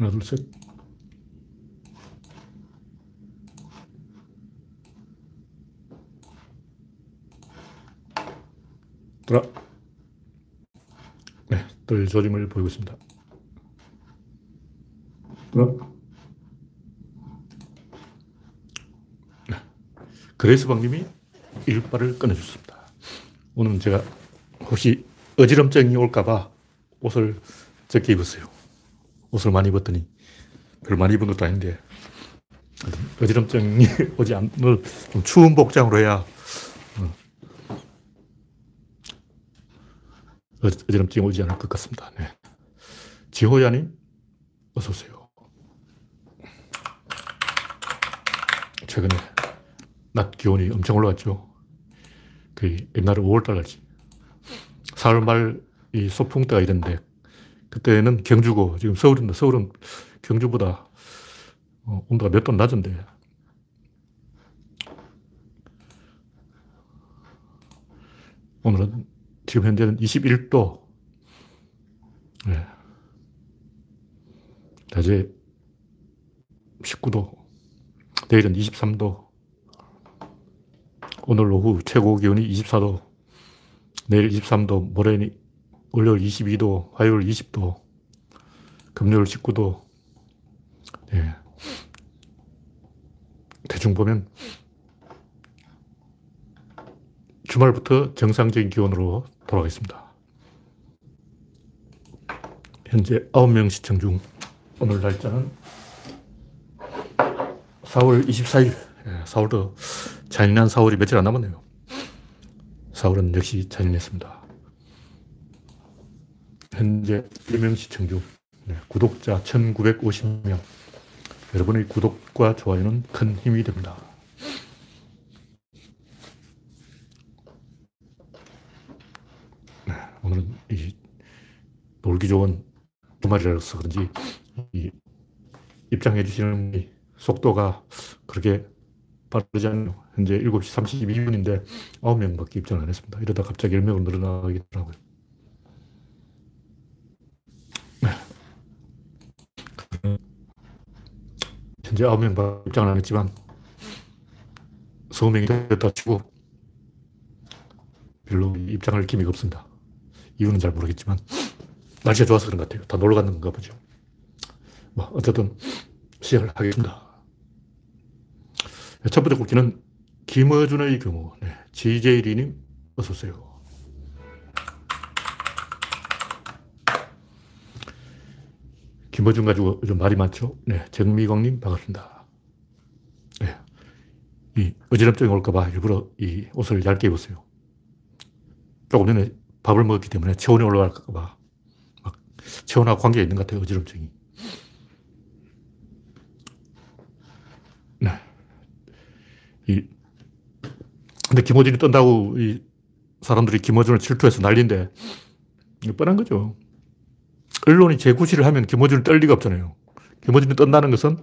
하나, 둘, 셋. 돌아. 네, 덜 조짐을 보이고 있습니다. 돌아. 네. 그레이스 방님이 일발을 꺼내주셨습니다. 오늘은 제가 혹시 어지럼증이 올까봐 옷을 적게 입었어요. 옷을 많이 입었더니 별 많이 입은 것도 아닌데 어지럼증이 오지 않는 좀 추운 복장으로 해야 어지럼증이 오지 않을 것 같습니다. 네. 지호야님, 어서 오세요. 최근에 낮 기온이 엄청 올라갔죠. 그 옛날에 5월달 같이. 4월 말 이 소풍 때가 이랬는데, 그때는 경주고, 지금 서울인데, 서울은 경주보다 어, 온도가 몇 도 낮은데, 오늘은 지금 현재는 21도. 네. 낮에 19도. 내일은 23도. 오늘 오후 최고 기온이 24도. 내일 23도. 모레는 월요일 22도. 화요일 20도. 금요일 19도. 네. 대충 보면 주말부터 정상적인 기온으로 돌아가겠습니다. 현재 9명 시청 중 오늘 날짜는 4월 24일. 4월도 잔인한 4월이 며칠 안 남았네요. 4월은 역시 잔인했습니다. 현재 1명 시청 중 네, 구독자 1950명. 여러분의 구독과 좋아요는 큰 힘이 됩니다. 오늘은 이 놀기 좋은 주말이라서 그런지 이 입장해 주시는 속도가 그렇게 빠르지 않네요. 현재 7시 32분인데 9명밖에 입장을 안 했습니다. 이러다 갑자기 10명으로 늘어나겠더라고요. 현재 9명 입장을 안 했지만 20명이 됐다 치고 별로 입장할 기미가 없습니다. 이유는 잘 모르겠지만 날씨가 좋아서 그런 것 같아요. 다 놀러 가는 건가 보죠. 뭐 어쨌든 시작을 하겠습니다. 첫 번째 국기는 김어준의 경우. 네. GJ리님 어서 오세요. 김어준 가지고 좀 말이 많죠. 네. 정미광님 반갑습니다. 네. 이 어지럼증이 올까봐 일부러 이 옷을 얇게 입었어요. 조금 전에 밥을 먹었기 때문에 체온이 올라갈까봐 막 체온하고 관계가 있는 것 같아요. 어지럼증이. 네. 이, 근데 김호준이 뜬다고 이 사람들이 김호준을 질투해서 난리인데 뻔한 거죠. 언론이 재구시를 하면 김호준이 뜰 리가 없잖아요. 김호준이 뜬다는 것은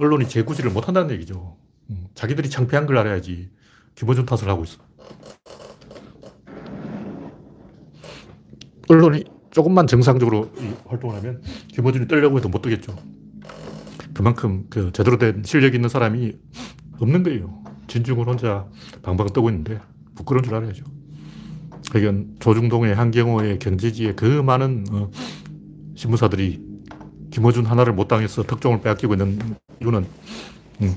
언론이 재구시를 못 한다는 얘기죠. 음, 자기들이 창피한 걸 알아야지. 김호준 탓을 하고 있어. 언론이 조금만 정상적으로 활동을 하면 김어준이 떨려고 해도 못 뜨겠죠. 그만큼 그 제대로 된 실력 있는 사람이 없는 거예요. 진중은 혼자 방방 뜨고 있는데 부끄러운 줄 알아야죠. 이건 조중동의 한경호의 경제지에 그 많은 어, 신문사들이 김어준 하나를 못 당해서 특종을 빼앗기고 있는 이유는 음,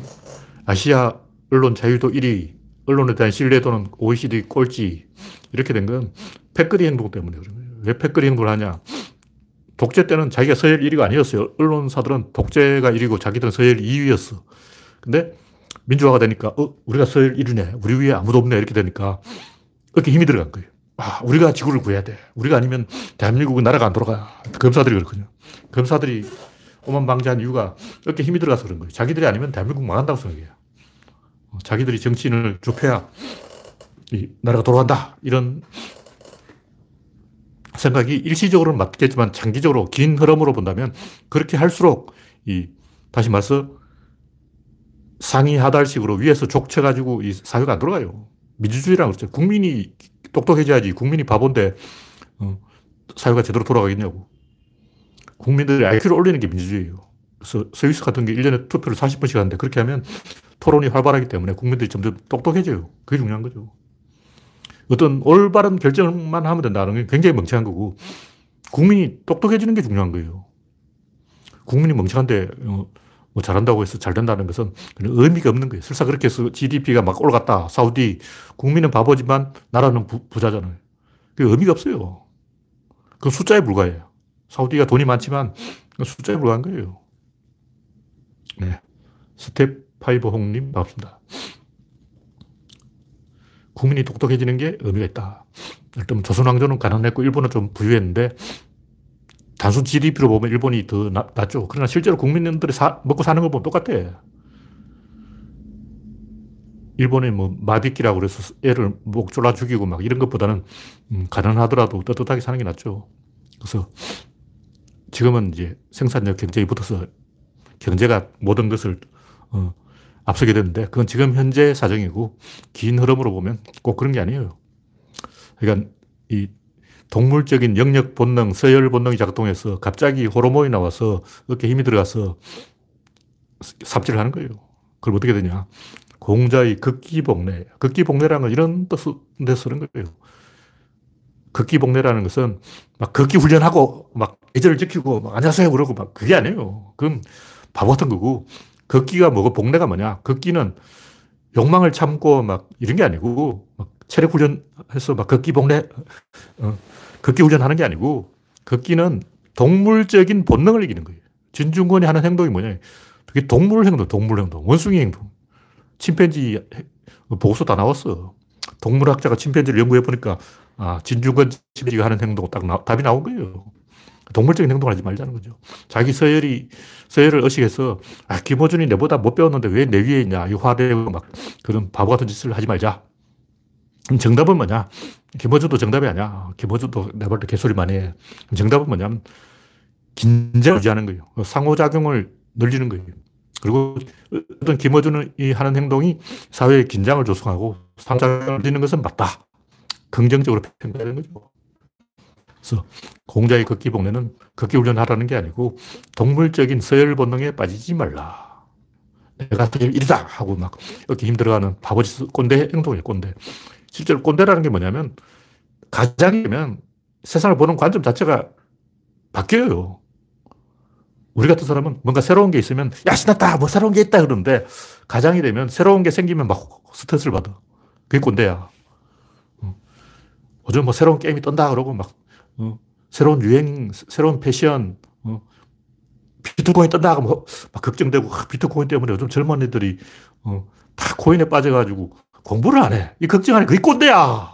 아시아 언론 자유도 1위, 언론에 대한 신뢰도는 OECD 꼴찌 이렇게 된 건 패거리 행동 때문에 그런 거예요. 왜 패거리 행동을 하냐? 독재 때는 자기가 서열 1위가 아니었어요. 언론사들은 독재가 1위고 자기들은 서열 2위였어. 근데 민주화가 되니까, 어, 우리가 서열 1위네. 우리 위에 아무도 없네. 이렇게 되니까, 이렇게 힘이 들어간 거예요. 아, 우리가 지구를 구해야 돼. 우리가 아니면 대한민국은 나라가 안 돌아가. 검사들이 그렇거든요. 검사들이 오만방자한 이유가 이렇게 힘이 들어가서 그런 거예요. 자기들이 아니면 대한민국 망한다고 생각해요. 어, 자기들이 정치인을 좁혀야 이 나라가 돌아간다. 이런 생각이 일시적으로는 맞겠지만 장기적으로 긴 흐름으로 본다면 그렇게 할수록 이 다시 말해서 상위 하달식으로 위에서 족쳐가지고 이 사회가 안 돌아가요. 민주주의란 그렇죠. 국민이 똑똑해져야지. 국민이 바본데 어, 사회가 제대로 돌아가겠냐고. 국민들의 IQ를 올리는 게 민주주의예요. 그래서 스위스 같은 게 1년에 투표를 40번씩 하는데 그렇게 하면 토론이 활발하기 때문에 국민들이 점점 똑똑해져요. 그게 중요한 거죠. 어떤 올바른 결정만 하면 된다는 게 굉장히 멍청한 거고 국민이 똑똑해지는 게 중요한 거예요. 국민이 멍청한데 어, 뭐 잘한다고 해서 잘 된다는 것은 의미가 없는 거예요. 설사 그렇게 해서 GDP가 막 올라갔다. 사우디 국민은 바보지만 나라는 부, 부자잖아요. 그 의미가 없어요. 그 숫자에 불과해요. 사우디가 돈이 많지만 숫자에 불과한 거예요. 네. 스텝 파이버 홍님 반갑습니다. 국민이 똑똑해지는 게 의미가 있다. 일단 조선 왕조는 가난했고 일본은 좀 부유했는데 단순 GDP로 보면 일본이 더 낫, 죠 그러나 실제로 국민들이 사, 먹고 사는 거 보면 똑같아. 일본이 뭐 마비끼라고 그래서 애를 목 졸라 죽이고 막 이런 것보다는 음, 가난하더라도 떳떳하게 사는 게 낫죠. 그래서 지금은 이제 생산력 경쟁이 붙어서 경제가 모든 것을 어, 앞서게 되는데 그건 지금 현재 사정이고 긴 흐름으로 보면 꼭 그런 게 아니에요. 그러니까 이 동물적인 영역 본능, 서열 본능이 작동해서 갑자기 호르몬이 나와서 어깨 힘이 들어가서 삽질을 하는 거예요. 그걸 어떻게 되냐. 공자의 극기복례. 극기복례라는 건 이런 뜻으로 쓰는 거예요. 극기복례라는 것은 막 극기 훈련하고 막 예절을 지키고 막 안녕하세요 그러고 막 그게 아니에요. 그건 바보 같은 거고 극기가 뭐고 복례가 뭐냐. 극기는 욕망을 참고 막 이런 게 아니고 막 체력 훈련해서 막 극기 복례 어, 극기 훈련하는 게 아니고 극기는 동물적인 본능을 이기는 거예요. 진중권이 하는 행동이 뭐냐. 그게 동물 행동, 동물 행동, 원숭이 행동. 침팬지 보고서 다 나왔어. 동물학자가 침팬지를 연구해 보니까 아, 진중권 침팬지가 하는 행동 딱 나, 답이 나온 거예요. 동물적인 행동을 하지 말자는 거죠. 자기 서열이, 서열을 의식해서, 아, 김호준이 내보다 못 배웠는데 왜 내 위에 있냐. 이 화내고 막 그런 바보 같은 짓을 하지 말자. 정답은 뭐냐? 김어준도 정답이 아니야. 김어준도 내가 볼때 개소리 많이 해. 정답은 뭐냐면, 긴장을 유지하는 거예요. 상호작용을 늘리는 거예요. 그리고 어떤 김어준이 하는 행동이 사회에 긴장을 조성하고 상호작용을 늘리는 것은 맞다. 긍정적으로 평가되는 거죠. 그래서 공자의 극기복례는 극기훈련하라는 게 아니고 동물적인 서열 본능에 빠지지 말라. 내가 이다 하고 막 이렇게 힘들어가는 바보짓 꼰대 행동이에요, 꼰대. 실제로 꼰대라는 게 뭐냐면 가장이면 세상을 보는 관점 자체가 바뀌어요. 우리 같은 사람은 뭔가 새로운 게 있으면 야 신났다 뭐 새로운 게 있다 그러는데 가장이 되면 새로운 게 생기면 막 스트레스를 받아. 그게 꼰대야. 요즘 뭐 새로운 게임이 뜬다 그러고 막 어, 새로운 유행, 새로운 패션, 어, 비트코인 뜬다 하면 막 걱정되고 비트코인 때문에 요즘 젊은 애들이 어, 다 코인에 빠져가지고 공부를 안 해. 이 걱정하는 그게 꼰대야.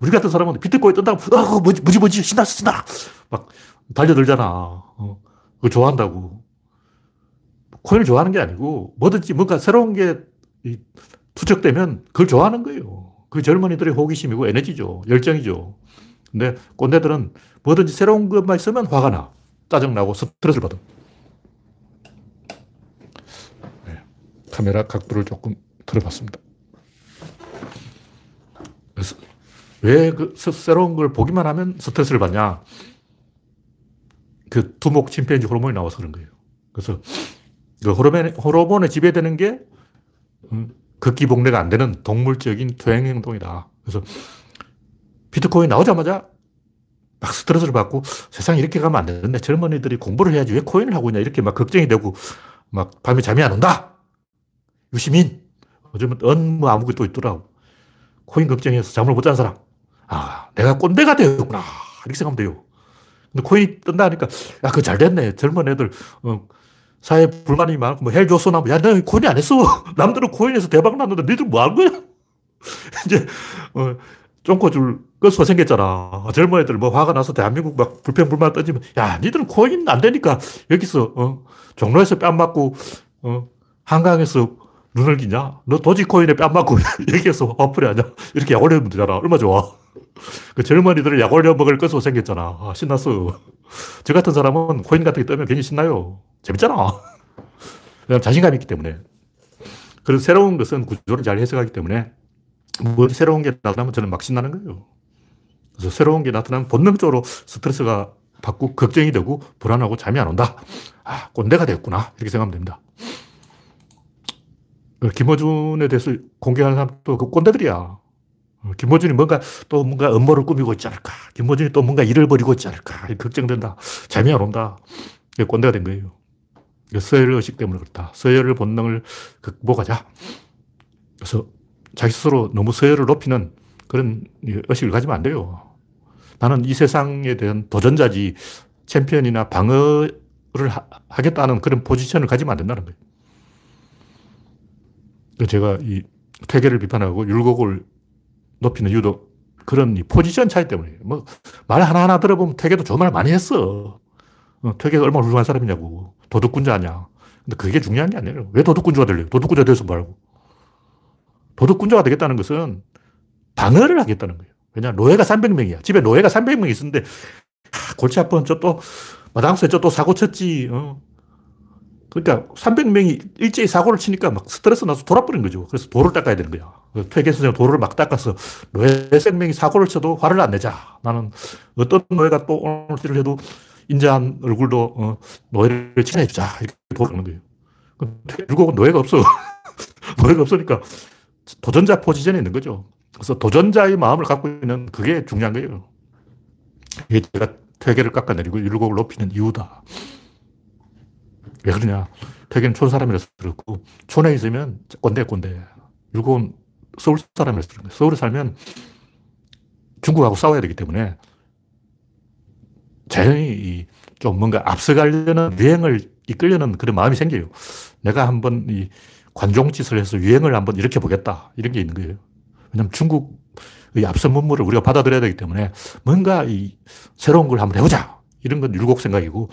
우리 같은 사람은 비트코인 뜬다고, 어, 뭐지, 뭐지, 뭐지, 신나, 신나. 막 달려들잖아. 어, 그거 좋아한다고. 코인을 좋아하는 게 아니고, 뭐든지 뭔가 새로운 게 투척되면 그걸 좋아하는 거예요. 그 젊은이들의 호기심이고 에너지죠. 열정이죠. 근데 꼰대들은 뭐든지 새로운 것만 있으면 화가 나. 짜증나고 스트레스를 받아. 네. 카메라 각도를 조금 들어봤습니다. 그래서 왜그 새로운 걸 보기만 하면 스트레스를 받냐? 그 두목 침팬지 호르몬이 나와서 그런 거예요. 그래서 그 호르몬, 호르몬에 지배되는 게 음, 극기복례가 안 되는 동물적인 퇴행 행동이다. 그래서 비트코인 나오자마자 막 스트레스를 받고 세상에 이렇게 가면 안 되는데 젊은이들이 공부를 해야지 왜 코인을 하고 있냐 이렇게 막 걱정이 되고 막 밤에 잠이 안 온다. 유시민. 요즘은 언뭐 아무것도 있더라고. 코인 걱정해서 잠을 못 자는 사람. 아, 내가 꼰대가 되었구나. 이렇게 생각하면 돼요. 근데 코인이 뜬다 하니까, 야, 그거 잘 됐네. 젊은 애들, 어, 사회 불만이 많고, 뭐, 헬조선, 나, 야, 너 코인 안 했어. 남들은 코인에서 대박 났는데, 니들 뭐 한 거야? 이제, 어, 쫑코줄 거수가 생겼잖아. 젊은 애들 뭐 화가 나서 대한민국 막 불평, 불만 던지면, 야, 니들은 코인 안 되니까, 여기서, 어, 종로에서 뺨 맞고, 어, 한강에서 눈을 기냐? 너 도지코인에 뺨 맞고 여기에서 화풀이 하냐? 이렇게 약 올려면 되잖아. 얼마 좋아. 그 젊은이들을 약 올려 먹을 것으로 생겼잖아. 아, 신났어. 저 같은 사람은 코인 같은 게 뜨면 괜히 신나요. 재밌잖아. 그냥 자신감이 있기 때문에. 그래서 새로운 것은 구조를 잘 해석하기 때문에 뭐 새로운 게 나타나면 저는 막 신나는 거예요. 그래서 새로운 게 나타나면 본능적으로 스트레스가 받고 걱정이 되고 불안하고 잠이 안 온다. 아, 꼰대가 됐구나. 이렇게 생각하면 됩니다. 어, 김어준에 대해서 공개하는 사람도 그 꼰대들이야. 어, 김어준이 뭔가 또 뭔가 음모를 꾸미고 있지 않을까. 김어준이 또 뭔가 일을 벌이고 있지 않을까. 걱정된다. 잠이 안 온다. 꼰대가 된 거예요. 서열 의식 때문에 그렇다. 서열 본능을 극복하자. 그래서 자기 스스로 너무 서열을 높이는 그런 의식을 가지면 안 돼요. 나는 이 세상에 대한 도전자지 챔피언이나 방어를 하, 겠다는 그런 포지션을 가지면 안 된다는 거예요. 제가 이 퇴계를 비판하고 율곡을 높이는 이유도 그런 포지션 차이 때문이에요. 뭐, 말 하나하나 들어보면 퇴계도 좋은 말 많이 했어. 어, 퇴계가 얼마나 훌륭한 사람이냐고. 도덕군자 아니야. 근데 그게 중요한 게 아니에요. 왜 도덕군자가 되려고? 도덕군자 돼서 말고. 도덕군자가 되겠다는 것은 방어를 하겠다는 거예요. 왜냐, 노예가 300명이야. 집에 노예가 300명 있었는데, 하, 골치 아픈 저또 마당새 저또 사고 쳤지. 어. 그러니까 300명이 일제히 사고를 치니까 막 스트레스 나서 돌아버린 거죠. 그래서 도를 닦아야 되는 거야. 퇴계 선생 도를 막 닦아서 노예 3명이 사고를 쳐도 화를 안 내자. 나는 어떤 노예가 또 오늘 일을 해도 인자한 얼굴도 어, 노예를 칭찬해주자. 이렇게 도는 거예요. 결국은 노예가 없어. 노예가 없으니까 도전자 포지션에 있는 거죠. 그래서 도전자의 마음을 갖고 있는 그게 중요한 거예요. 이게 제가 퇴계를 깎아내리고 율곡을 높이는 이유다. 왜 그러냐. 퇴계는 촌 사람이라서 그렇고, 촌에 있으면 꼰대 꼰대. 율곡은 서울 사람이라서 그런 거예요. 서울에 살면 중국하고 싸워야 되기 때문에 자연히 좀 뭔가 앞서가려는 유행을 이끌려는 그런 마음이 생겨요. 내가 한번 이 관종짓을 해서 유행을 한번 일으켜 보겠다. 이런 게 있는 거예요. 왜냐면 중국의 앞선 문물을 우리가 받아들여야 되기 때문에 뭔가 이 새로운 걸 한번 해보자. 이런 건 율곡 생각이고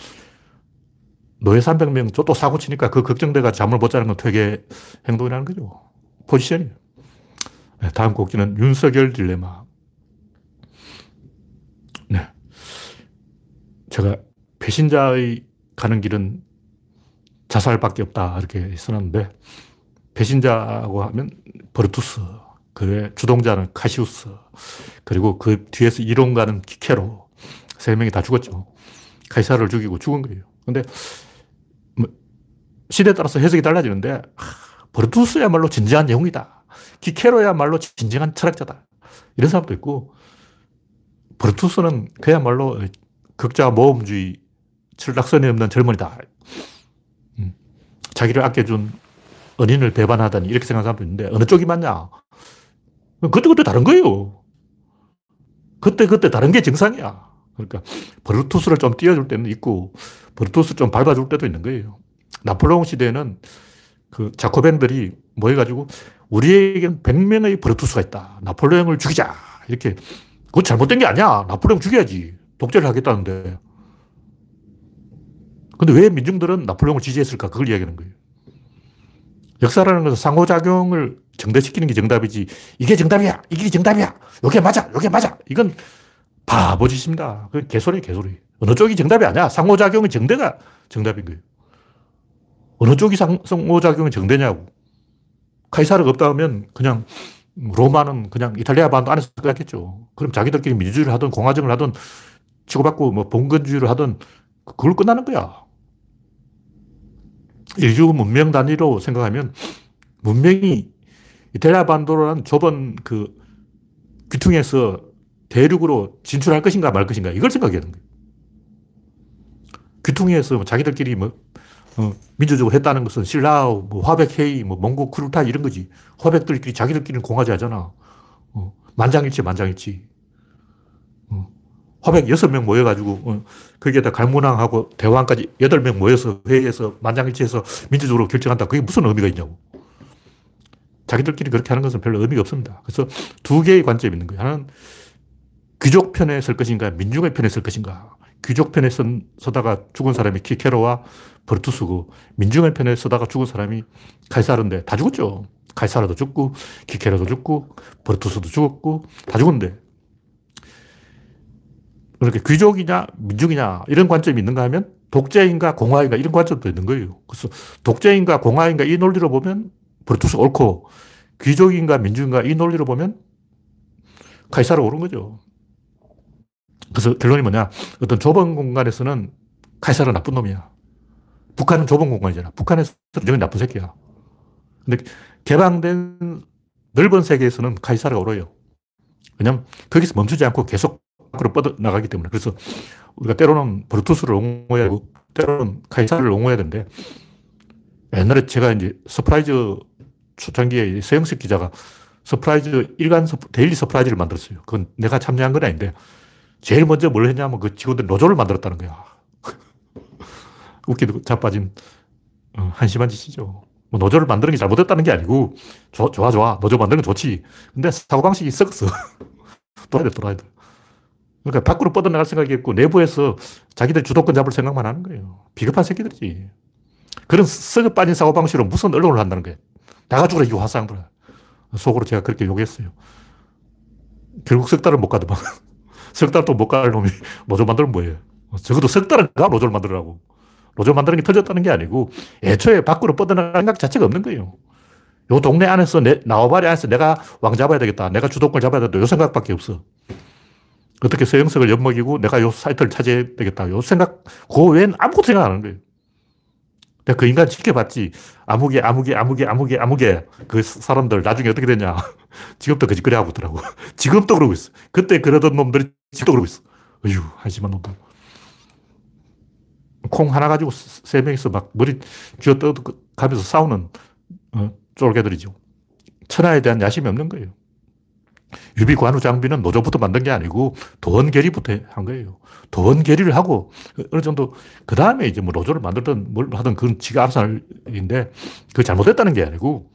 노예 300명 또 사고 치니까 그 걱정돼가 잠을 못 자는 건 퇴계 행동이라는 거죠. 포지션이에요. 네, 다음 곡지는 윤석열 딜레마. 네. 제가 배신자의 가는 길은 자살밖에 없다. 이렇게 써놨는데, 배신자고 하면 버르투스, 그 주동자는 카시우스, 그리고 그 뒤에서 이론가는 키케로, 세 명이 다 죽었죠. 카이사를 죽이고 죽은 거예요. 근데, 뭐 시대에 따라서 해석이 달라지는데, 버르투스야말로 진지한 영웅이다. 키케로야말로 진정한 철학자다. 이런 사람도 있고, 버르투스는 그야말로 극자 모험주의, 철락선이 없는 젊은이다. 음. 자기를 아껴준 은인을 배반하다니 이렇게 생각하는 사람도 있는데 어느 쪽이 맞냐? 그때그때 다른 거예요. 그때 그때 다른 게 정상이야. 그러니까 버르투스를 좀 띄워줄 때는 있고 버르투스 좀 밟아줄 때도 있는 거예요. 나폴레옹 시대에는 그 자코벤들이 모여가지고 우리에게는 100명의 버르투스가 있다. 나폴레옹을 죽이자. 이렇게. 그건 잘못된 게 아니야. 나폴레옹 죽여야지. 독재를 하겠다는데. 근데 왜 민중들은 나폴레옹을 지지했을까? 그걸 이야기하는 거예요. 역사라는 것은 상호작용을 정대시키는 게 정답이지. 이게 정답이야. 이게 정답이야. 요게 맞아. 요게 맞아. 이건 바보짓입니다. 개소리, 개소리. 어느 쪽이 정답이 아니야. 상호작용의 정대가 정답인 거예요. 어느 쪽이 상, 상호작용의 정대냐고. 카이사르가 없다 면 그냥 로마는 그냥 이탈리아 반도 안에서 끝났겠죠. 그럼 자기들끼리 민주주의를 하든 공화정을 하든 치고받고 뭐 봉건주의를 하든 그걸 끝나는 거야. 인류 문명 단위로 생각하면 문명이 이탈리아 반도라는 좁은 그 귀퉁에서 대륙으로 진출할 것인가 말 것인가 이걸 생각해야 되는 거예요. 귀퉁이에서 뭐 자기들끼리 뭐 어, 민주적으로 했다는 것은 신라우, 뭐 화백회의, 뭐 몽고 쿠르타 이런 거지. 화백들끼리 자기들끼리 공화제 하잖아. 어, 만장일치, 만장일치. 화백 6명 모여가지고, 어, 거기에다 갈무낭하고 대왕까지 8명 모여서 회의해서 만장일치해서 민주적으로 결정한다. 그게 무슨 의미가 있냐고. 자기들끼리 그렇게 하는 것은 별로 의미가 없습니다. 그래서 두 개의 관점이 있는 거예요. 하나는 귀족 편에 설 것인가, 민중의 편에 설 것인가. 귀족 편에 선, 서다가 죽은 사람이 키케로와 버르투스고, 민중의 편에 서다가 죽은 사람이 칼사르인데 다 죽었죠. 칼사르도 죽고, 키케로도 죽고, 버르투스도 죽었고, 다 죽었는데 그렇게 귀족이냐, 민중이냐, 이런 관점이 있는가 하면 독재인가 공화인가 이런 관점도 있는 거예요. 그래서 독재인가 공화인가 이 논리로 보면 브루투스 옳고 귀족인가 민중인가 이 논리로 보면 카이사르 옳은 거죠. 그래서 결론이 뭐냐. 어떤 좁은 공간에서는 카이사르 나쁜 놈이야. 북한은 좁은 공간이잖아. 북한에서 굉장히 나쁜 새끼야. 근데 개방된 넓은 세계에서는 카이사르가 옳아요. 왜냐면 거기서 멈추지 않고 계속 밖으로 뻗어나가기 때문에. 그래서 우리가 때로는 브루투스를 옹호해야 하고 때로는 카이사르를 옹호해야 되는데 옛날에 제가 이제 서프라이즈 초창기에 서영식 기자가 서프라이즈 일간 서프, 데일리 서프라이즈를 만들었어요. 그건 내가 참여한 건 아닌데 제일 먼저 뭘 했냐면 그 직원들 노조를 만들었다는 거야. 웃기고 자빠진 어, 한심한 짓이죠. 뭐 노조를 만드는 게 잘못됐다는 게 아니고 조, 좋아 좋아 노조 만드는 건 좋지. 근데 사고 방식이 썩었어. 돌아야 돼 돌아야 돼. 그러니까 밖으로 뻗어나갈 생각이 없고 내부에서 자기들 주도권 잡을 생각만 하는 거예요. 비겁한 새끼들이지. 그런 썩어 빠진 사고 방식으로 무슨 언론을 한다는 거예요. 나가 죽어라 이 화상들. 속으로 제가 그렇게 욕했어요. 결국 석 달을 못 가더만. 석달또못갈 놈이 노조 만들면 뭐예요? 적어도 석 달은 가 노조를 만들라고. 노조 만드는 게 터졌다는 게 아니고 애초에 밖으로 뻗어나갈 생각 자체가 없는 거예요. 요 동네 안에서 내, 나와바리 안에서 내가 왕 잡아야 되겠다. 내가 주도권 잡아야 되겠다. 요 생각밖에 없어. 어떻게 서영석을 엿먹이고 내가 요 사이트를 차지해야 되겠다. 요 생각, 그 외엔 아무것도 생각 안 하는 거예요. 그 인간 지켜봤지. 아무개, 아무개, 아무개, 아무개, 아무개. 그 사람들 나중에 어떻게 되냐. 지금도 거짓거리 하고 있더라고. 지금도 그러고 있어. 그때 그러던 놈들이 지금도 그러고 있어. 어휴, 한심한 놈들. 콩 하나 가지고 세 명이서 막 머리 쥐어 떠가면서 싸우는 어, 쫄개들이죠. 천하에 대한 야심이 없는 거예요. 유비 관우 장비는 노조부터 만든 게 아니고 도원결의부터 한 거예요. 도원결의를 하고 어느 정도 그 다음에 이제 뭐 노조를 만들든 뭘 하든 그건 지가 알아서 할 일인데 그 잘못됐다는 게 아니고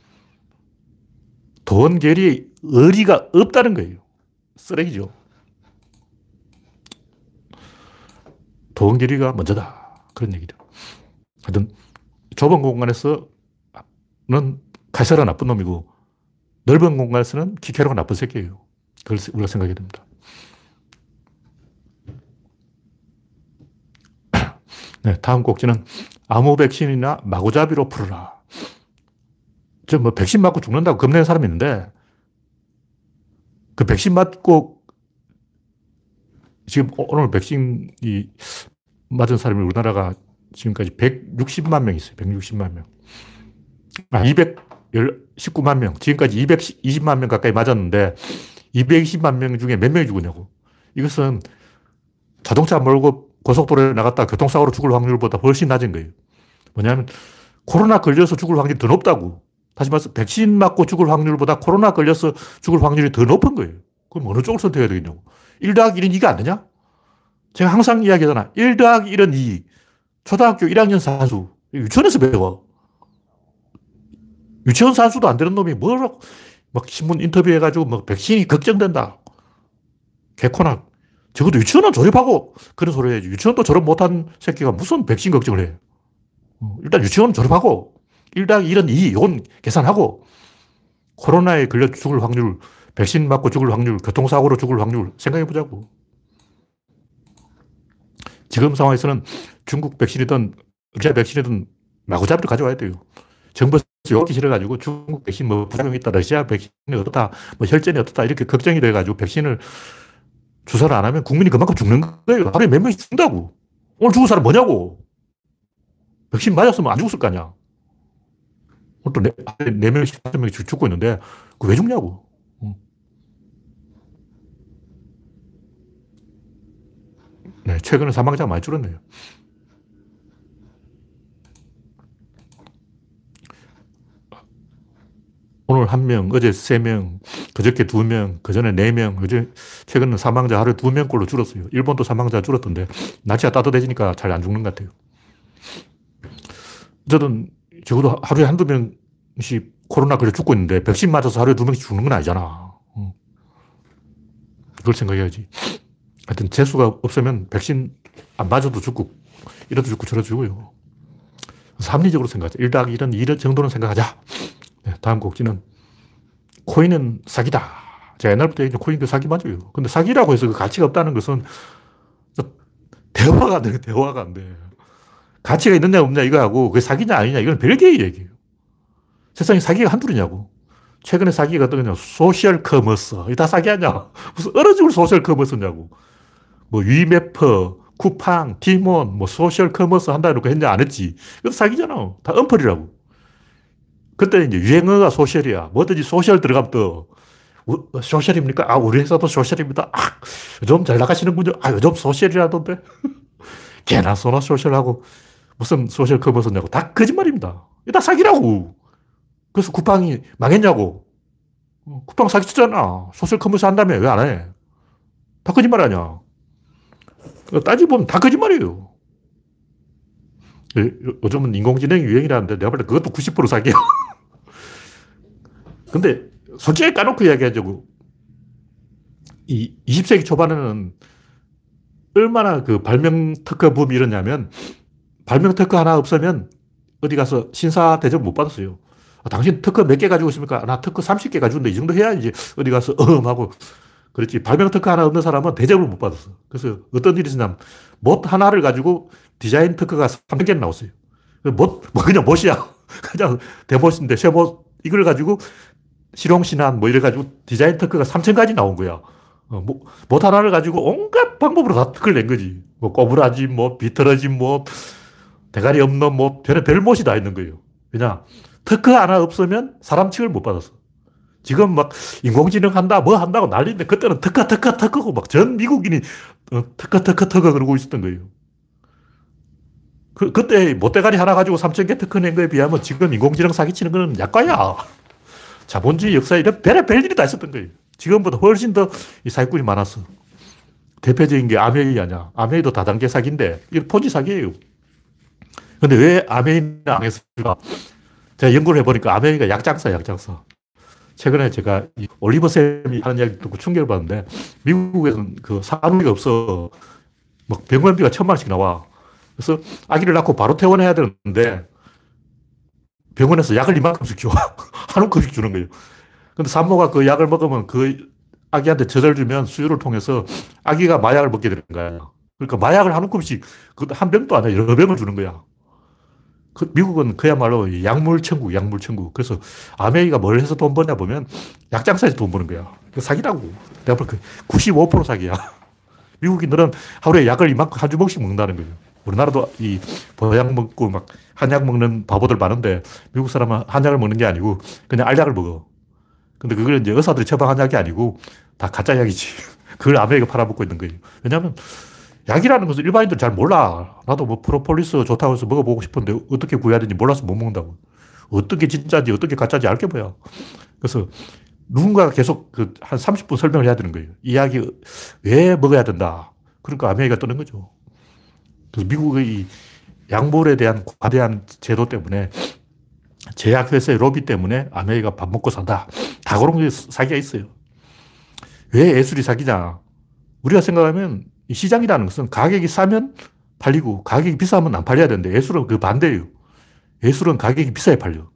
도원결의 의리가 없다는 거예요. 쓰레기죠. 도원결의가 먼저다. 그런 얘기죠. 하여튼 좁은 공간에서는 칼사가 나쁜 놈이고 넓은 공간에서는 키케로가 나쁜 새끼예요. 그걸 우리가 생각해야 됩니다. 네, 다음 꼭지는 아무 백신이나 마구잡이로 풀어라. 저 뭐 백신 맞고 죽는다고 겁내는 사람이 있는데 그 백신 맞고 지금 오늘 백신이 맞은 사람이 우리나라가 지금까지 160만 명 있어요. 160만 명. 아, 200, 19만 명. 지금까지 220만 명 가까이 맞았는데 220만 명 중에 몇 명이 죽었냐고. 이것은 자동차 몰고 고속도로에 나갔다 교통사고로 죽을 확률보다 훨씬 낮은 거예요. 뭐냐면 코로나 걸려서 죽을 확률이 더 높다고. 다시 말해서 백신 맞고 죽을 확률보다 코로나 걸려서 죽을 확률이 더 높은 거예요. 그럼 어느 쪽을 선택해야 되겠냐고. 1 더하기 1은 2가 안 되냐? 제가 항상 이야기하잖아. 1 더하기 1은 2. 초등학교 1학년 산수. 유치원에서 배워. 유치원 산수도 안 되는 놈이 뭐라고 막 신문 인터뷰해가지고 막 백신이 걱정된다. 개코나. 적어도 유치원은 졸업하고 그런 소리 해야지. 유치원도 졸업 못한 새끼가 무슨 백신 걱정을 해. 어, 일단 유치원 졸업하고 1당 1은 2. 이건 계산하고 코로나에 걸려 죽을 확률, 백신 맞고 죽을 확률, 교통사고로 죽을 확률 생각해 보자고. 지금 상황에서는 중국 백신이든 러시아 백신이든 마구잡이로 가져와야 돼요. 정부에서 욕기 싫어가지고 중국 백신 뭐 부작용이 있다, 러시아 백신이 어떻다, 뭐 혈전이 어떻다, 이렇게 걱정이 돼가지고 백신을 주사를 안 하면 국민이 그만큼 죽는 거예요. 하루에 몇 명씩 죽는다고. 오늘 죽은 사람 뭐냐고. 백신 맞았으면 안 죽었을 거 아니야. 오늘 또 네, 네 명씩, 다섯 명씩 죽고 있는데, 그 왜 죽냐고. 네, 최근에 사망자가 많이 줄었네요. 오늘 한 명, 어제 세 명, 그저께 두 명, 그 전에 네 명, 어제 최근에 사망자 하루에 두 명꼴로 줄었어요. 일본도 사망자 줄었던데 날씨가 따뜻해지니까 잘 안 죽는 것 같아요. 어쨌든 적어도 하루에 한두 명씩 코로나 걸려 죽고 있는데 백신 맞아서 하루에 두 명씩 죽는 건 아니잖아. 그걸 생각해야지. 하여튼 재수가 없으면 백신 안 맞아도 죽고 이래도 죽고 저래도 죽어요. 합리적으로 생각하자. 1 더하기 1은 2 정도는 생각하자. 네, 다음 곡지는 코인은 사기다. 제가 옛날부터 얘기했 코인도 사기 맞아요. 근데 사기라고 해서 그 가치가 없다는 것은 대화가 안 돼. 대화가 안 돼. 가치가 있느냐 없느냐 이거하고 그게 사기냐 아니냐 이건 별개의 얘기예요. 세상에 사기가 한둘이냐고. 최근에 사기가 어떤 거냐. social commerce. 이 다 사기 아냐. 무슨 얼어 죽을 social commerce냐고. 뭐 위메프, 쿠팡, 티몬, 뭐 social commerce 한다 이렇게 했냐 안 했지. 그것도 사기잖아. 다 언플이라고. 그때 이제 유행어가 social이야. 뭐든지 social 들어가면 또 social입니까? 아, 우리 회사도 social입니다. 아, 요즘 잘 나가시는군요. 아, 요즘 social이라던데. 개나 소나 social하고 무슨 social commerce냐고. 다 거짓말입니다. 다 사기라고. 그래서 쿠팡이 망했냐고. 쿠팡 사기쳤잖아. social commerce 한다며. 왜 안 해? 다 거짓말 아니야. 따지보면 다 거짓말이에요. 요즘은 인공지능이 유행이라는데 내가 볼 때 그것도 90% 사기야. 근데 솔직히 까놓고 이야기하자고. 이 20세기 초반에는 얼마나 그 발명 특허 붐이 일었냐면 발명 특허 하나 없으면 어디 가서 신사 대접 못 받았어요. 아, 당신 특허 몇 개 가지고 있습니까? 나 특허 30개 가지고 있는데 이 정도 해야 이제 어디 가서 음 하고 그렇지. 발명 특허 하나 없는 사람은 대접을 못 받았어. 그래서 어떤 일이 있었냐면 못 하나를 가지고 디자인 특허가 300개 나왔어요. 못, 뭐 그냥 못이야. 그냥 대못인데 쇠못 이걸 가지고 실용신안 뭐 이래가지고 디자인 특허가 3,000가지 나온 거야. 어, 뭐, 못 하나를 가지고 온갖 방법으로 다 특허를 낸 거지. 뭐 꼬부라지, 뭐 비틀어지, 뭐 대가리 없는 뭐 별의 별 못이 다 있는 거예요. 왜냐? 특허 하나 없으면 사람 취급을 못 받았어. 지금 막 인공지능 한다, 뭐 한다고 난리인데 그때는 특허, 특허, 특허고 막 전 미국인이 어, 특허, 특허, 특허 그러고 있었던 거예요. 그, 그때 못대가리 하나 가지고 3,000개 특허 낸 거에 비하면 지금 인공지능 사기치는 거는 약과야. 자본주의 역사에 이런 별의 별 일이 다 있었던 거예요. 지금보다 훨씬 더 사기꾼이 많았어. 대표적인 게 아메이 아니야. 아메이도 다단계 사기인데, 이거 폰지 사기예요. 근데 왜 아메이는 안 했을까? 제가 연구를 해보니까 아메이가 약장사, 약장사. 최근에 제가 올리버 쌤이 하는 이야기 듣고 충격을 받는데, 미국에서는 그 산후가 없어. 막 병원비가 천만 원씩 나와. 그래서 아기를 낳고 바로 퇴원해야 되는데, 병원에서 약을 이만큼씩 줘. 한 움큼씩 주는 거예요. 근데 산모가 그 약을 먹으면 그 아기한테 젖을 주면 수유를 통해서 아기가 마약을 먹게 되는 거야. 그러니까 마약을 한 움큼씩, 한 병도 아니야. 여러 병을 주는 거야. 그 미국은 그야말로 약물 천국, 약물 천국. 그래서 암웨이가 뭘 해서 돈 버냐 보면 약장사에서 돈 버는 거야. 그 사기라고. 내가 볼 때 95% 사기야. 미국인들은 하루에 약을 이만큼 한 주먹씩 먹는다는 거예요. 우리나라도 이 보약 먹고 막 한약 먹는 바보들 많은데 미국 사람은 한약을 먹는 게 아니고 그냥 알약을 먹어. 근데 그걸 이제 의사들이 처방한 약이 아니고 다 가짜 약이지. 그걸 암웨이가 팔아먹고 있는 거예요. 왜냐하면 약이라는 것은 일반인들 잘 몰라. 나도 뭐 프로폴리스 좋다고 해서 먹어보고 싶은데 어떻게 구해야 되는지 몰라서 못 먹는다고. 어떻게 진짜인지 어떻게 가짜인지 알게 뭐야. 그래서 누군가가 계속 그 한 30분 설명을 해야 되는 거예요. 이 약이 왜 먹어야 된다. 그러니까 암웨이가 뜨는 거죠. 그래서 미국의 약물에 대한 과대한 제도 때문에 제약회사의 로비 때문에 암웨이가 밥 먹고 산다. 다 그런 게 사기가 있어요. 왜 예술이 사기냐? 우리가 생각하면 시장이라는 것은 가격이 싸면 팔리고 가격이 비싸면 안 팔려야 되는데 예술은 그 반대예요. 예술은 가격이 비싸야 팔려.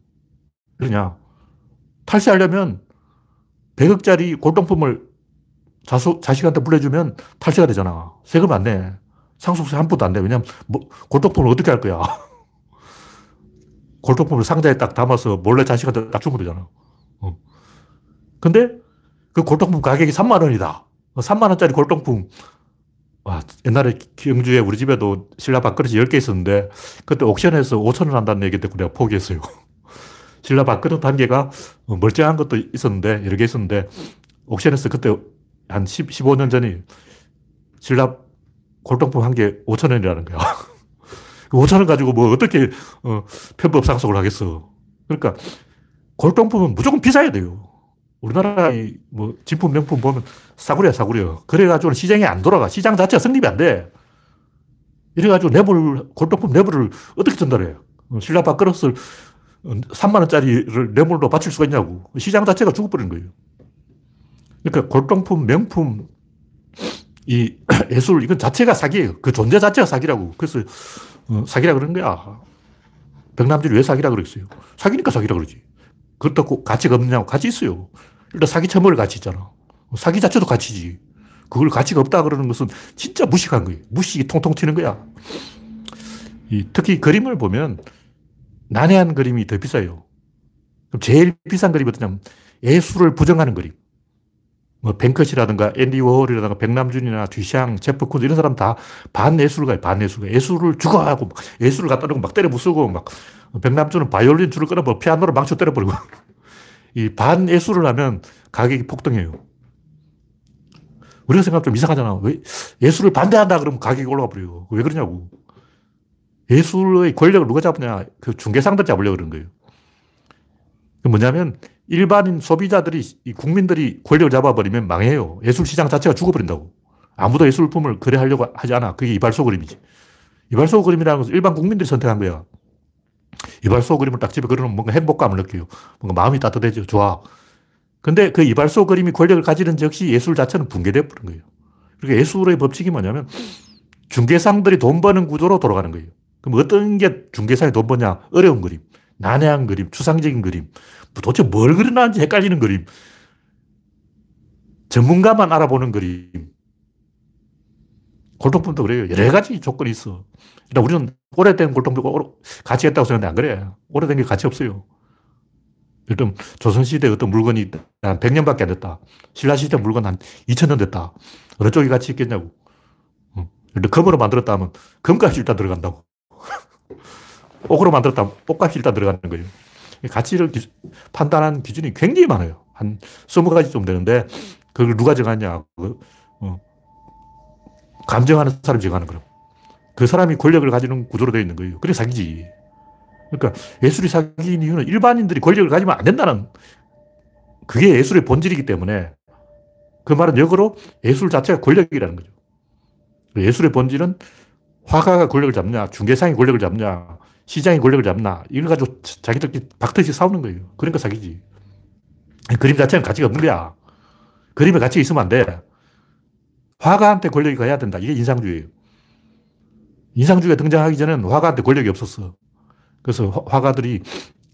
그러냐? 탈세하려면 100억짜리 골동품을 자수, 자식한테 물려주면 탈세가 되잖아. 세금 안 내. 상속세 한 푼도 안 돼. 왜냐면 뭐, 골동품을 어떻게 할 거야? 골동품을 상자에 딱 담아서 몰래 자식한테 딱 주면 되잖아. 어. 근데 그 골동품 가격이 3만 원이다. 3만 원짜리 골동품. 와, 옛날에 경주에 우리 집에도 신라 밥그릇이 10개 있었는데 그때 옥션에서 5천 원 한다는 얘기 듣고 내가 포기했어요. 신라 밥그릇 한 개가 멀쩡한 것도 있었는데 여러 개 있었는데 옥션에서 그때 한 10, 15년 전에 신라 골동품 한 개 5천 원이라는 거야. 5천 원 가지고 뭐 어떻게 어, 편법 상속을 하겠어. 그러니까 골동품은 무조건 비싸야 돼요. 우리나라 뭐 진품 명품 보면 싸구려야 싸구려. 그래가지고 시장이 안 돌아가. 시장 자체가 성립이 안 돼. 이래가지고 뇌물, 골동품 뇌물을 어떻게 전달해? 어, 신라 밥그릇을 3만 원짜리를 뇌물로 바칠 수가 있냐고. 시장 자체가 죽어버리는 거예요. 그러니까 골동품, 명품, 이 예술, 이건 자체가 사기예요. 그 존재 자체가 사기라고. 그래서 어, 사기라 그런 거야. 백남들이 왜 사기라 그랬어요? 사기니까 사기라 그러지. 그렇다고 가치가 없느냐고 가치 있어요. 일단 사기 처먹을 가치 있잖아. 사기 자체도 가치지. 그걸 가치가 없다 그러는 것은 진짜 무식한 거예요. 무식이 통통 튀는 거야. 이, 특히 그림을 보면 난해한 그림이 더 비싸요. 그럼 제일 비싼 그림이 어떠냐면 예술을 부정하는 그림. 뭐 뱅컷이라든가 앤디 워홀이라든가 백남준이나 뒤샹, 제프 콘 이런 사람 다 반예술가예요. 반예술가. 예술을 죽어하고 예술을 갖다 놓고 막 때려 부수고 막 백남준은 바이올린 줄을 끊어 뭐 피아노를 망쳐 때려버리고 이 반예술을 하면 가격이 폭등해요. 우리가 생각하면 좀 이상하잖아. 왜 예술을 반대한다 그러면 가격이 올라가 버려요. 왜 그러냐고. 예술의 권력을 누가 잡느냐. 그 중개상들 잡으려고 그러는 거예요. 뭐냐면 일반인 소비자들이, 국민들이 권력을 잡아버리면 망해요. 예술 시장 자체가 죽어버린다고. 아무도 예술품을 거래하려고 하지 않아. 그게 이발소 그림이지. 이발소 그림이라는 것은 일반 국민들이 선택한 거야. 이발소 그림을 딱 집에 그려놓으면 뭔가 행복감을 느껴요. 뭔가 마음이 따뜻해져. 좋아. 근데 그 이발소 그림이 권력을 가지는 즉시 예술 자체는 붕괴되어 버린 거예요. 그러니까 예술의 법칙이 뭐냐면 중개상들이 돈 버는 구조로 돌아가는 거예요. 그럼 어떤 게 중개상이 돈 버냐? 어려운 그림, 난해한 그림, 추상적인 그림, 뭐 도대체 뭘 그려놨는지 헷갈리는 그림, 전문가만 알아보는 그림. 골동품도 그래요. 여러 가지 조건이 있어. 그러니까 우리는 오래된 골동품 가치 있다고 생각하는데 안 그래. 오래된 게 가치 없어요. 일단 조선시대 어떤 물건이 한 100년밖에 안 됐다. 신라시대 물건 한 2000년 됐다. 어느 쪽이 가치 있겠냐고. 일단 금으로 만들었다 하면 금값이 일단 들어간다고. 옥으로 만들었다 옥값이 일단 들어가는 거예요. 가치를 기, 판단하는 기준이 굉장히 많아요. 한 20가지 좀 되는데 그걸 누가 정하냐. 그, 어, 감정하는 사람이 정하는 거예요. 그 사람이 권력을 가지는 구조로 되어 있는 거예요. 그래 사기지. 그러니까 예술이 사기인 이유는 일반인들이 권력을 가지면 안 된다는 그게 예술의 본질이기 때문에 그 말은 역으로 예술 자체가 권력이라는 거죠. 예술의 본질은 화가가 권력을 잡냐, 중개상이 권력을 잡냐, 시장이 권력을 잡나, 이걸 가지고 자기들끼리 박터지 싸우는 거예요. 그러니까 사기지. 그림 자체는 가치가 없는 거야. 그림에 가치가 있으면 안 돼. 화가한테 권력이 가야 된다. 이게 인상주의예요. 인상주의가 등장하기 전에는 화가한테 권력이 없었어. 그래서 화가들이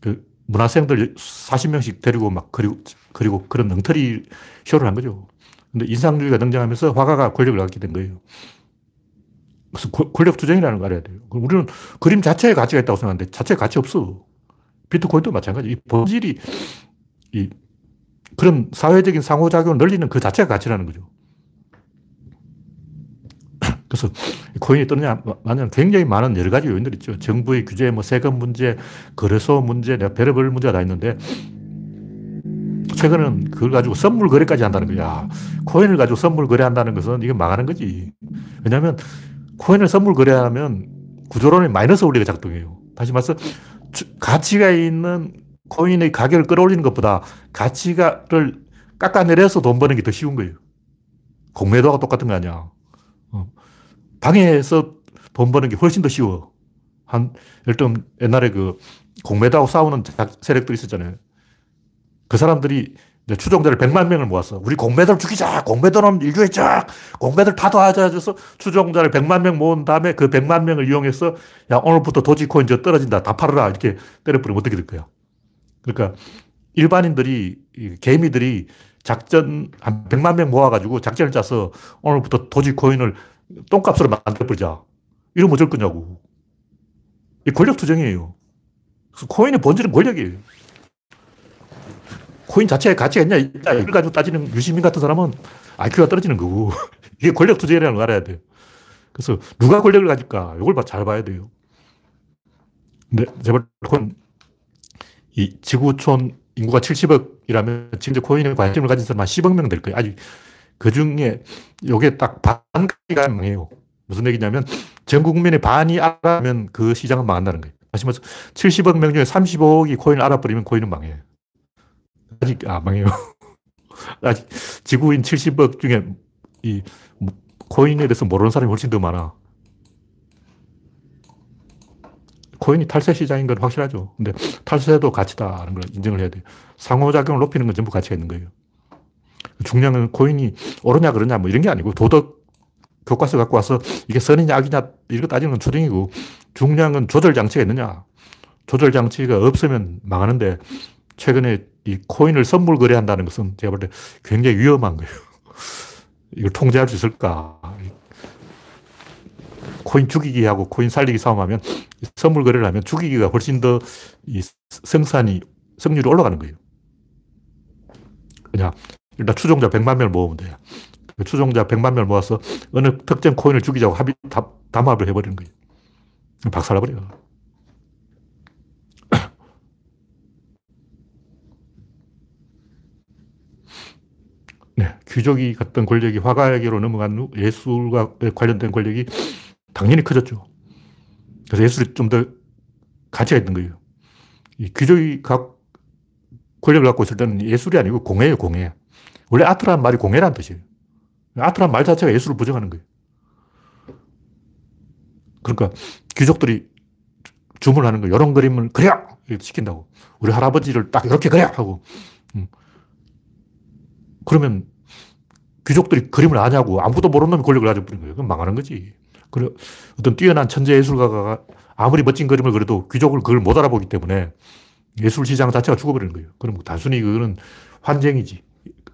그 문화생들 40명씩 데리고 막 그리고, 그리고 그런 엉터리 쇼를 한 거죠. 근데 인상주의가 등장하면서 화가가 권력을 갖게 된 거예요. 그래서 권력 투쟁이라는 걸 알아야 돼요. 우리는 그림 자체에 가치가 있다고 생각하는데 자체에 가치 없어. 비트코인도 마찬가지. 이 본질이 이 그런 사회적인 상호작용을 늘리는 그 자체가 가치라는 거죠. 그래서 코인이 뜨느냐, 마냐 굉장히 많은 여러 가지 요인들이 있죠. 정부의 규제, 뭐 세금 문제, 거래소 문제, 별의별 문제가 다 있는데, 최근은 그걸 가지고 선물 거래까지 한다는 거야. 코인을 가지고 선물 거래한다는 것은 이게 망하는 거지. 왜냐하면 코인을 선물 거래하면 구조론의 마이너스 원리가 작동해요. 다시 말해서 가치가 있는 코인의 가격을 끌어올리는 것보다 가치가를 깎아내려서 돈 버는 게 더 쉬운 거예요. 공매도가 똑같은 거 아니야. 어. 방에서 돈 버는 게 훨씬 더 쉬워. 한, 일단 옛날에 그 공매도하고 싸우는 세력들이 있었잖아요. 그 사람들이 추종자를 100만 명을 모았어. 우리 공매도를 죽이자. 공매도는 인류의 적. 공매도를 파도하자. 해서 추종자를 100만 명 모은 다음에 그 100만 명을 이용해서 야, 오늘부터 도지코인 저 떨어진다. 다 팔아라. 이렇게 때려버리면 어떻게 될 거야. 그러니까 일반인들이, 개미들이 작전 한 100만 명 모아가지고 작전을 짜서 오늘부터 도지코인을 똥값으로 만들어버리자. 이러면 어쩔 거냐고. 이 권력 투쟁이에요. 그래서 코인의 본질은 권력이에요. 코인 자체에 가치가 있냐, 이걸 가지고 따지는 유시민 같은 사람은 IQ가 떨어지는 거고. 이게 권력 투쟁이라는 걸 알아야 돼요. 그래서 누가 권력을 가질까? 이걸 잘 봐야 돼요. 근데 제발 코인, 이 지구촌 인구가 70억이라면 지금 코인에 관심을 가진 사람 한 10억 명 될 거예요. 아직 그 중에 요게 딱 반가가 망해요. 무슨 얘기냐면 전 국민의 반이 알아면 그 시장은 망한다는 거예요. 다시 말해서 70억 명 중에 35억이 코인을 알아버리면 코인은 망해요. 아직 아 망해요. 아직 지구인 70억 중에 이 코인에 대해서 모르는 사람이 훨씬 더 많아. 코인이 탈세 시장인 건 확실하죠. 근데 탈세도 가치다는 걸 인정을 해야 돼요. 상호작용을 높이는 건 전부 가치가 있는 거예요. 중요한 건 코인이 옳으냐 그러냐 뭐 이런 게 아니고 도덕 교과서 갖고 와서 이게 선이냐 악이냐 이거 따지는 건 초딩이고 중요한 건 조절 장치가 있느냐. 조절 장치가 없으면 망하는데 최근에 이 코인을 선물 거래한다는 것은 제가 볼 때 굉장히 위험한 거예요. 이걸 통제할 수 있을까? 코인 죽이기하고 코인 살리기 싸움하면 선물 거래를 하면 죽이기가 훨씬 더 이 생산이, 성률이 올라가는 거예요. 그냥 일단 추종자 100만 명을 모으면 돼요. 그 추종자 100만 명을 모아서 어느 특정 코인을 죽이자고 합의, 담합을 해버리는 거예요. 박살나버려. 네, 귀족이 갔던 권력이 화가에게로 넘어간 후 예술과 관련된 권력이 당연히 커졌죠. 그래서 예술이 좀 더 가치가 있는 거예요. 이 귀족이 각 권력을 갖고 있을 때는 예술이 아니고 공예예요, 공예. 원래 아트란 말이 공예란 뜻이에요. 아트란 말 자체가 예술을 부정하는 거예요. 그러니까 귀족들이 주문하는 거예요. 이런 그림을 그려! 시킨다고. 우리 할아버지를 딱 이렇게 그려! 하고. 음. 그러면 귀족들이 그림을 아냐고 아무것도 모르는 놈이 권력을 가져 버린 거예요. 그럼 망하는 거지. 그래, 어떤 뛰어난 천재 예술가가 아무리 멋진 그림을 그려도 귀족을 그걸 못 알아보기 때문에 예술 시장 자체가 죽어버리는 거예요. 그럼 단순히 그거는 환쟁이지.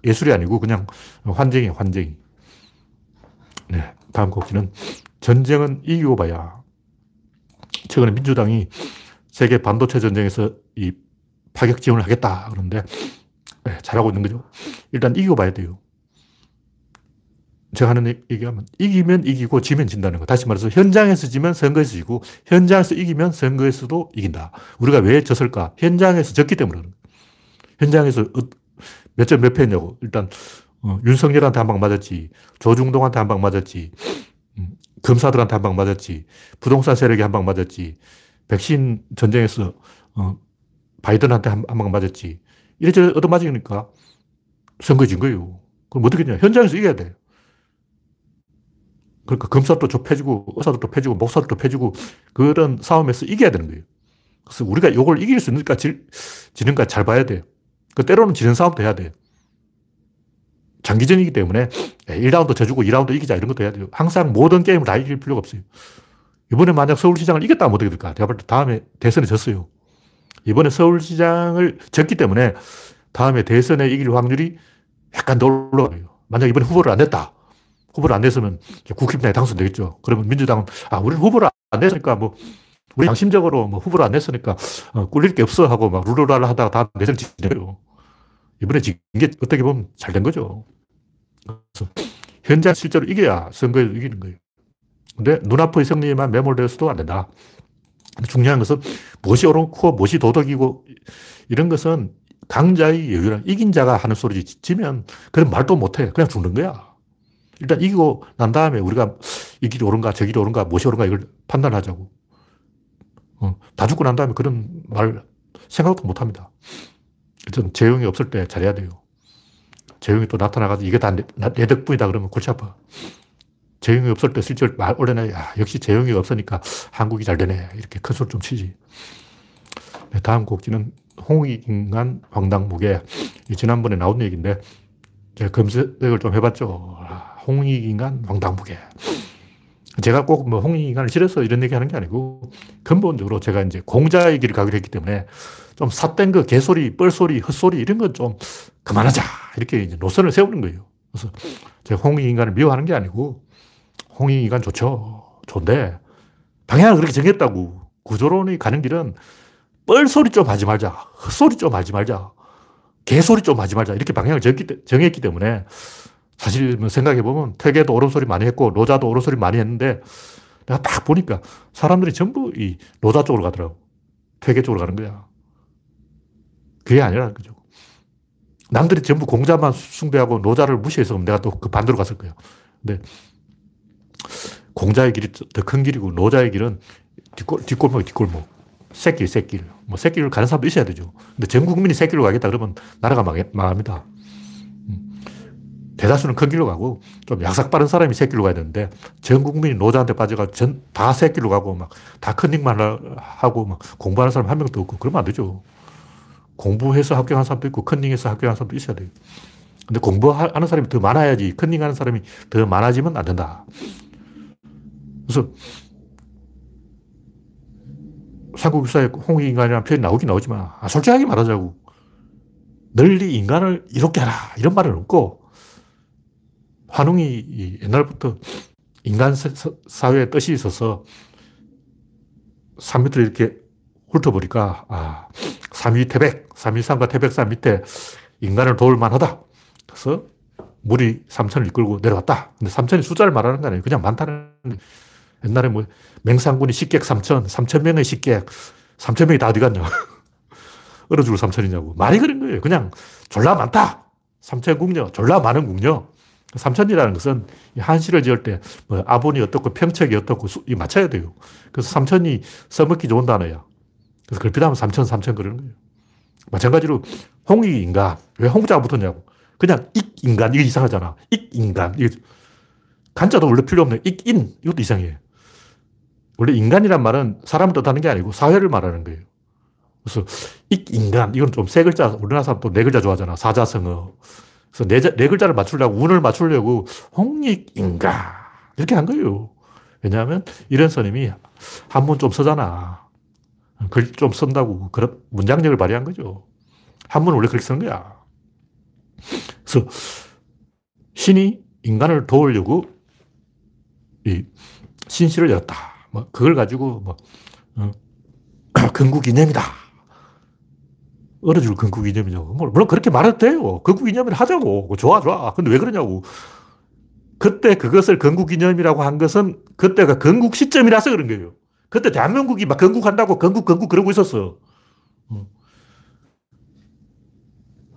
예술이 아니고 그냥 환쟁이 환쟁이. 네. 다음 곡지는 전쟁은 이기고 봐야. 최근에 민주당이 세계 반도체 전쟁에서 이 파격 지원을 하겠다. 그런데 네, 잘하고 있는 거죠. 일단 이기고 봐야 돼요. 제가 하는 얘기하면 이기면 이기고 지면 진다는 거. 다시 말해서 현장에서 지면 선거에서 지고 현장에서 이기면 선거에서도 이긴다. 우리가 왜 졌을까? 현장에서 졌기 때문에 그런 현장에서 어, 몇점 몇 패냐고. 일단 어, 윤석열한테 한 방 맞았지. 조중동한테 한 방 맞았지. 음, 검사들한테 한 방 맞았지. 부동산 세력에 한 방 맞았지. 백신 전쟁에서 어, 바이든한테 한 방 맞았지. 이래저래 얻어맞으니까 선거 진 거예요. 그럼 어떻게 되냐. 현장에서 이겨야 돼. 그러니까 검사도 좁혀지고 의사도 좁혀지고 목사도 좁혀지고 그런 싸움에서 이겨야 되는 거예요. 그래서 우리가 이걸 이길 수 있는가 지, 지는가 잘 봐야 돼. 그 때로는 지는 싸움도 해야 돼. 장기전이기 때문에 1라운드 져주고 2라운드 이기자 이런 것도 해야 돼요. 항상 모든 게임을 다 이길 필요가 없어요. 이번에 만약 서울시장을 이겼다면 어떻게 될까? 내가 볼 때 다음에 대선에 졌어요. 이번에 서울시장을 졌기 때문에 다음에 대선에 이길 확률이 약간 더 올라가요. 만약 이번에 후보를 안 냈다. 후보를 안 냈으면 국힘당에 당선되겠죠. 그러면 민주당은, 아, 우리는 후보를 안 냈으니까 뭐, 우리 양심적으로 뭐 후보를 안 냈으니까 어, 꿀릴 게 없어 하고 막 룰루랄라 하다가 다음 대선 지내요. 이번에 진게 어떻게 보면 잘 된 거죠. 현장 실제로 이겨야 선거에서 이기는 거예요. 근데 눈앞의 승리에만 매몰되어서도 안 된다. 중요한 것은 무엇이 옳고 무엇이 도덕이고 이런 것은 강자의 여유랑 이긴 자가 하는 소리지. 지면 그런 말도 못해. 그냥 죽는 거야. 일단 이기고 난 다음에 우리가 이 길이 옳은가 저 길이 옳은가 무엇이 옳은가 이걸 판단하자고. 어, 다 죽고 난 다음에 그런 말 생각도 못 합니다. 전 재용이 없을 때 잘해야 돼요. 재용이 또 나타나가지고 이게 다내 덕분이다 그러면 골치 아파. 재용이 없을 때 실제로 말 올려놔. 야, 역시 재용이 없으니까 한국이 잘 되네. 이렇게 큰 소리 좀 치지. 네, 다음 곡지는 홍익인간 황당무계. 지난번에 나온 얘기인데, 제가 검색을 좀 해봤죠. 아, 홍익인간 황당무계. 제가 꼭 뭐 홍익인간을 싫어서 이런 얘기 하는 게 아니고, 근본적으로 제가 이제 공자의 길을 가기로 했기 때문에, 좀 삿된 거, 개소리, 뻘소리, 헛소리, 이런 건 좀 그만하자. 이렇게 이제 노선을 세우는 거예요. 그래서 제가 홍익인간을 미워하는 게 아니고, 홍익인간 좋죠. 좋은데 방향을 그렇게 정했다고. 구조론이 가는 길은 뻘소리 좀 하지 말자. 헛소리 좀 하지 말자. 개소리 좀 하지 말자. 이렇게 방향을 정했기 때문에 사실 뭐 생각해보면 퇴계도 옳은 소리 많이 했고 노자도 옳은 소리 많이 했는데 내가 딱 보니까 사람들이 전부 이 노자 쪽으로 가더라고. 퇴계 쪽으로 가는 거야. 그게 아니라는 거죠. 남들이 전부 공자만 숭배하고 노자를 무시해서 내가 또 그 반대로 갔을 거예요. 근데 공자의 길이 더 큰 길이고 노자의 길은 뒷골, 뒷골목, 뒷골목. 새길, 새길. 뭐 새길을 가는 사람도 있어야 되죠. 근데 전 국민이 새길로 가겠다 그러면 나라가 망, 망합니다. 음. 대다수는 큰 길로 가고 좀 약삭 빠른 사람이 새길로 가야 되는데 전 국민이 노자한테 빠져가 전다 새길로 가고 막다 컨닝만 하고 막 공부하는 사람 한 명도 없고 그러면 안 되죠. 공부해서 합격한 사람도 있고 컨닝해서 합격한 사람도 있어야 돼요. 근데 공부하는 사람이 더 많아야지 컨닝하는 사람이 더 많아지면 안 된다. 그래서 삼국유사에 홍익인간이라는 표현이 나오긴 나오지만 아, 솔직하게 말하자고 널리 인간을 이롭게 하라 이런 말은 없고 환웅이 옛날부터 인간 사회에 뜻이 있어서 산 밑을 이렇게 훑어보니까 아, 삼위태백, 삼위산과 태백 산 밑에 인간을 도울 만하다. 그래서 물이 3천을 이끌고 내려왔다. 근데 3천이 숫자를 말하는 거 아니에요. 그냥 많다는 옛날에 뭐 맹상군이 식객 3천, 3천 명의 식객, 3천 명이 다 어디 갔냐. 얼어 죽을 3천이냐고. 말이 그런 거예요. 그냥 졸라 많다. 3천 국녀, 졸라 많은 국녀. 3천이라는 것은 한시를 지을 때 뭐 아본이 어떻고 평책이 어떻고 이 맞춰야 돼요. 그래서 3천이 써먹기 좋은 단어야. 그래서 글피하면 3천, 3천 그러는 거예요. 마찬가지로 홍익 인간. 왜 홍자가 붙었냐고. 그냥 익 인간. 이게 이상하잖아. 익 인간. 이게 간자도 원래 필요 없네. 익인. 이것도 이상해. 원래 인간이란 말은 사람을 뜻하는 게 아니고 사회를 말하는 거예요. 그래서 익 인간. 이건 좀 세 글자. 우리나라 사람 또 네 글자 좋아하잖아. 사자성어. 그래서 네, 네 글자를 맞추려고, 운을 맞추려고 홍익인간. 이렇게 한 거예요. 왜냐하면 이런 스님이 한문 좀 쓰잖아. 글 좀 쓴다고 그런 문장력을 발휘한 거죠. 한문은 원래 그렇게 쓰는 거야. 그래서 신이 인간을 도우려고 이 신시를 열었다. 뭐 그걸 가지고 뭐 어, 근국 이념이다. 얼어줄 근국 이념이냐고. 뭐, 물론 그렇게 말해도 돼요. 근국 이념을 하자고. 좋아, 좋아. 근데 왜 그러냐고. 그때 그것을 건국 이념이라고 한 것은 그때가 건국 시점이라서 그런 거예요. 그때 대한민국이 막 건국한다고 건국, 건국 그러고 있었어. 어.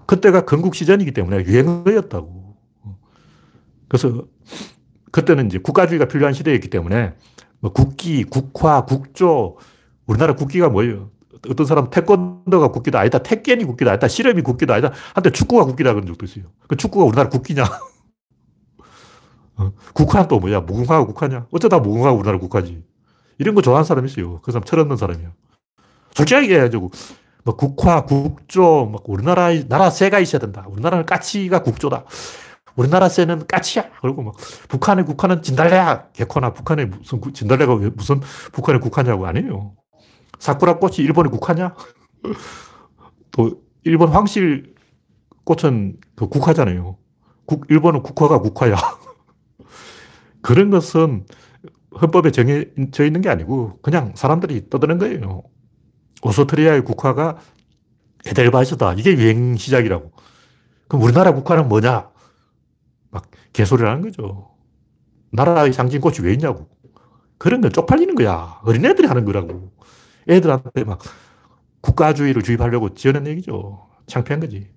그때가 건국 시전이기 때문에 유행어였다고. 어. 그래서 그때는 이제 국가주의가 필요한 시대였기 때문에 뭐 국기, 국화, 국조, 우리나라 국기가 뭐예요? 어떤 사람 태권도가 국기도 아니다, 태권이 국기도 아니다, 실험이 국기도 아니다. 한때 축구가 국기다 그런 적도 있어요. 그 축구가 우리나라 국기냐? 어? 국화는 또 뭐야? 무궁화가 국화냐? 어쩌다 무궁화가 우리나라 국화지. 이런 거 좋아하는 사람이 있어요. 그 사람 철없는 사람이야. 솔직하게 얘기해가지고, 뭐 국화, 국조, 막 우리나라, 나라 새가 있어야 된다. 우리나라는 까치가 국조다. 우리나라 새는 까치야. 그리고 막 북한의 국화는 진달래야. 개코나 북한의 무슨 진달래가 무슨 북한의 국화냐고 아니에요. 사쿠라 꽃이 일본의 국화냐? 또 일본 황실 꽃은 그 국화잖아요. 국, 일본은 국화가 국화야. 그런 것은 헌법에 정해져 있는 게 아니고 그냥 사람들이 떠드는 거예요. 오스트리아의 국화가 에델바이스다. 이게 유행 시작이라고. 그럼 우리나라 국화는 뭐냐? 막 개소리를 하는 거죠. 나라의 상징 꽃이 왜 있냐고. 그런 건 쪽팔리는 거야. 어린애들이 하는 거라고. 애들한테 막 국가주의를 주입하려고 지어낸 얘기죠. 창피한 거지.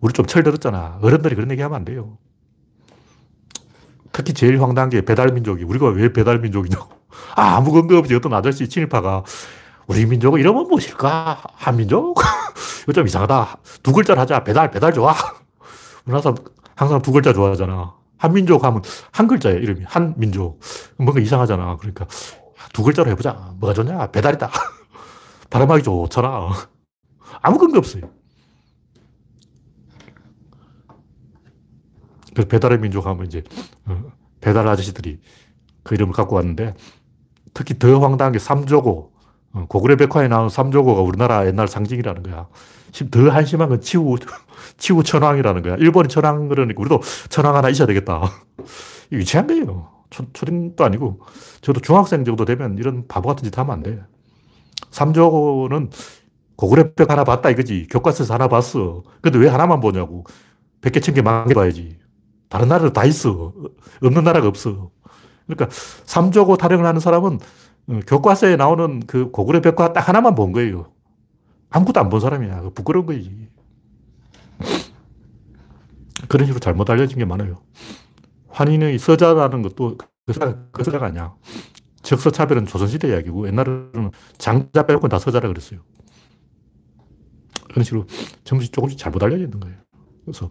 우리 좀 철들었잖아. 어른들이 그런 얘기 하면 안 돼요. 특히 제일 황당한 게 배달민족이. 우리가 왜 배달민족이냐고. 아, 아무 근거 없이 어떤 아저씨 친일파가 우리 민족은 이러면 무엇일까? 한민족? 이거 좀 이상하다. 두 글자를 하자. 배달, 배달 좋아. 우리나라 항상 두 글자 좋아하잖아. 한민족 하면 한 글자예요, 이름이. 한민족. 뭔가 이상하잖아. 그러니까 두 글자로 해보자. 뭐가 좋냐? 배달이다. 발음하기 좋잖아. 아무 근거 없어요. 그래서 배달의 민족 하면 이제 어, 배달 아저씨들이 그 이름을 갖고 왔는데 특히 더 황당한 게 삼조고 어, 고구려 백화에 나온 삼조고가 우리나라 옛날 상징이라는 거야. 더 한심한 건 치우, 치우 천왕이라는 거야. 일본이 천왕 그러니까 우리도 천왕 하나 있어야 되겠다. 유치한 거예요. 초, 초딩도 아니고, 저도 중학생 정도 되면 이런 바보 같은 짓 하면 안 돼. 삼조는 고구려벽 하나 봤다 이거지. 교과서에서 하나 봤어. 근데 왜 하나만 보냐고. 백 개, 천 개, 만개 봐야지. 다른 나라도 다 있어. 없는 나라가 없어. 그러니까 삼조고 타령을 하는 사람은 어, 교과서에 나오는 그 고구려 벽화 딱 하나만 본 거예요. 아무것도 안 본 사람이야. 부끄러운 거지. 그런 식으로 잘못 알려진 게 많아요. 환인의 서자라는 것도 그 서가, 그 서자가 아니야. 적서 차별은 조선시대 이야기고 옛날에는 장자 빼고 다 서자라 그랬어요. 그런 식으로 조금씩 조금씩 잘못 알려져 있는 거예요. 그래서